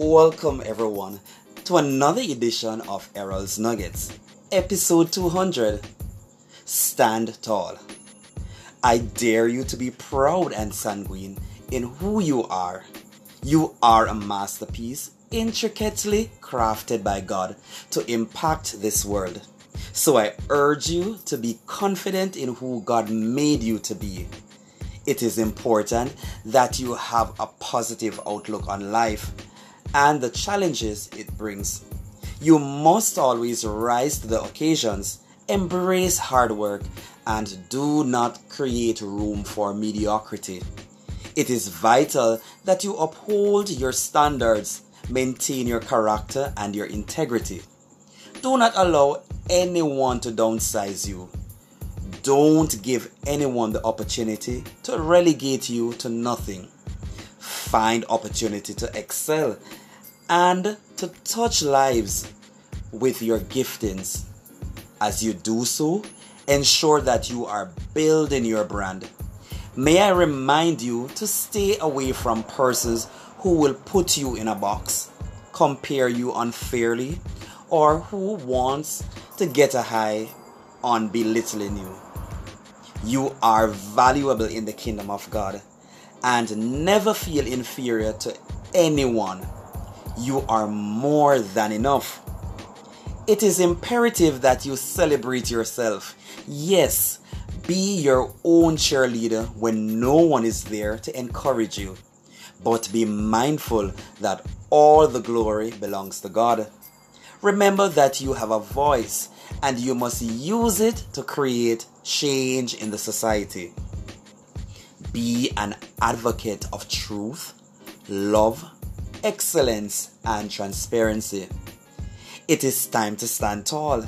Welcome, everyone, to another edition of Errol's Nuggets, episode 200 Stand Tall. I dare you to be proud and sanguine in who you are. You are a masterpiece intricately crafted by God to impact this world. So I urge you to be confident in who God made you to be. It is important that you have a positive outlook on life and the challenges it brings. You must always rise to the occasions, embrace hard work, and do not create room for mediocrity. It is vital that you uphold your standards, maintain your character and your integrity. Do not allow anyone to downsize you. Don't give anyone the opportunity to relegate you to nothing. Find opportunity to excel and to touch lives with your giftings. As you do so, ensure that you are building your brand. May I remind you to stay away from persons who will put you in a box, compare you unfairly, or who wants to get a high on belittling you. You are valuable in the kingdom of God and never feel inferior to anyone. You are more than enough. It is imperative that you celebrate yourself. Yes, be your own cheerleader when no one is there to encourage you. But be mindful that all the glory belongs to God. Remember that you have a voice and you must use it to create change in the society. Be an advocate of truth, love, excellence, and transparency. It is time to stand tall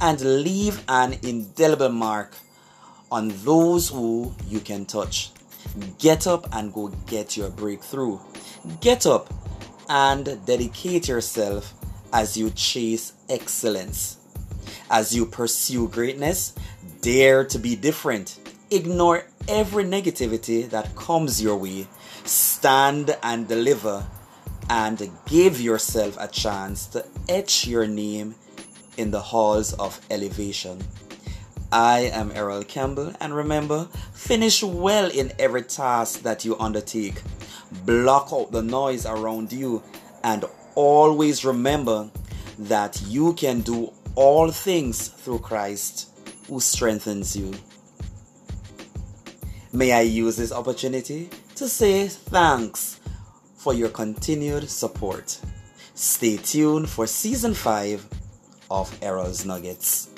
and leave an indelible mark on those who you can touch. Get up and go get your breakthrough. Get up and dedicate yourself as you chase excellence. As you pursue greatness, dare to be different. Ignore every negativity that comes your way. Stand and deliver and give yourself a chance to etch your name in the halls of elevation. I am Errol Campbell, and remember, finish well in every task that you undertake. Block out the noise around you, and always remember that you can do all things through Christ who strengthens you. May I use this opportunity to say thanks for your continued support. Stay tuned for season 5 of Errol's Nuggets.